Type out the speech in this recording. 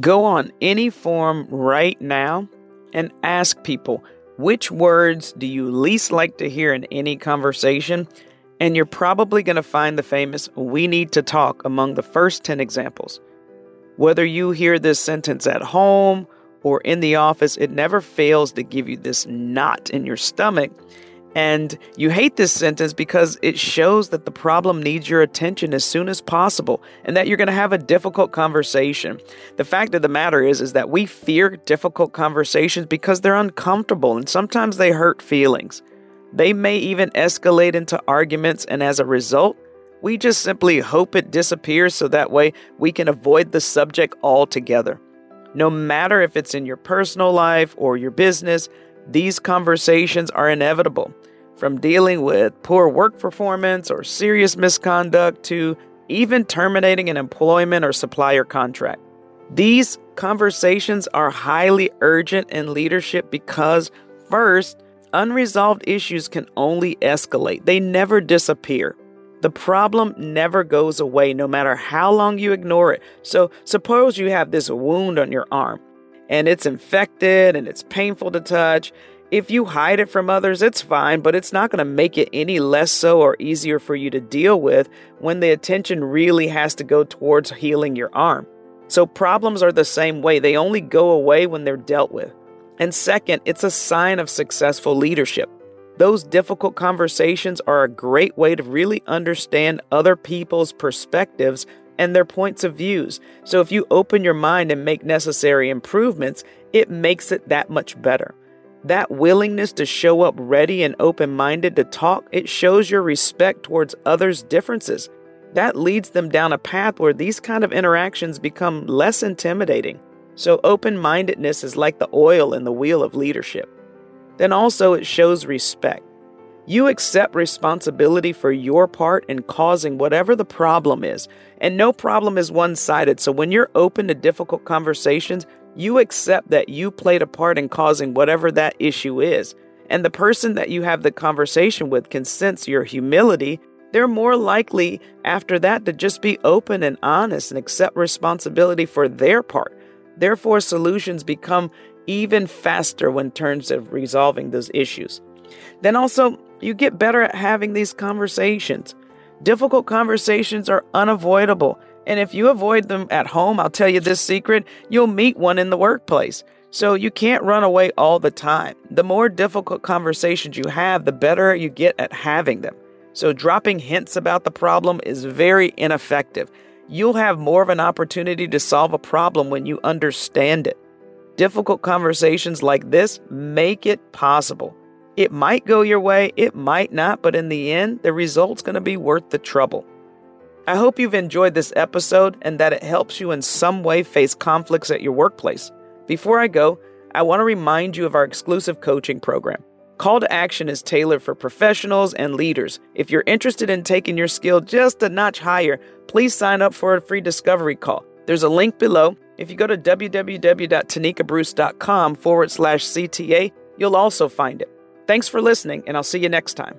Go on any forum right now and ask people which words do you least like to hear in any conversation? And you're probably going to find the famous we need to talk among the first 10 examples. Whether you hear this sentence at home or in the office, it never fails to give you this knot in your stomach and you hate this sentence because it shows that the problem needs your attention as soon as possible and that you're going to have a difficult conversation. The fact of the matter is is that we fear difficult conversations because they're uncomfortable and sometimes they hurt feelings. They may even escalate into arguments and as a result, we just simply hope it disappears so that way we can avoid the subject altogether. No matter if it's in your personal life or your business, these conversations are inevitable, from dealing with poor work performance or serious misconduct to even terminating an employment or supplier contract. These conversations are highly urgent in leadership because, first, unresolved issues can only escalate, they never disappear. The problem never goes away no matter how long you ignore it. So, suppose you have this wound on your arm and it's infected and it's painful to touch. If you hide it from others, it's fine, but it's not going to make it any less so or easier for you to deal with when the attention really has to go towards healing your arm. So, problems are the same way, they only go away when they're dealt with. And second, it's a sign of successful leadership. Those difficult conversations are a great way to really understand other people's perspectives and their points of views. So if you open your mind and make necessary improvements, it makes it that much better. That willingness to show up ready and open minded to talk, it shows your respect towards others' differences. That leads them down a path where these kind of interactions become less intimidating. So, open mindedness is like the oil in the wheel of leadership. Then also, it shows respect. You accept responsibility for your part in causing whatever the problem is. And no problem is one sided. So when you're open to difficult conversations, you accept that you played a part in causing whatever that issue is. And the person that you have the conversation with can sense your humility. They're more likely after that to just be open and honest and accept responsibility for their part. Therefore, solutions become even faster when terms of resolving those issues. Then also, you get better at having these conversations. Difficult conversations are unavoidable. And if you avoid them at home, I'll tell you this secret you'll meet one in the workplace. So you can't run away all the time. The more difficult conversations you have, the better you get at having them. So dropping hints about the problem is very ineffective. You'll have more of an opportunity to solve a problem when you understand it. Difficult conversations like this make it possible. It might go your way, it might not, but in the end, the result's going to be worth the trouble. I hope you've enjoyed this episode and that it helps you in some way face conflicts at your workplace. Before I go, I want to remind you of our exclusive coaching program. Call to Action is tailored for professionals and leaders. If you're interested in taking your skill just a notch higher, please sign up for a free discovery call. There's a link below. If you go to www.tonikabruce.com forward slash CTA, you'll also find it. Thanks for listening, and I'll see you next time.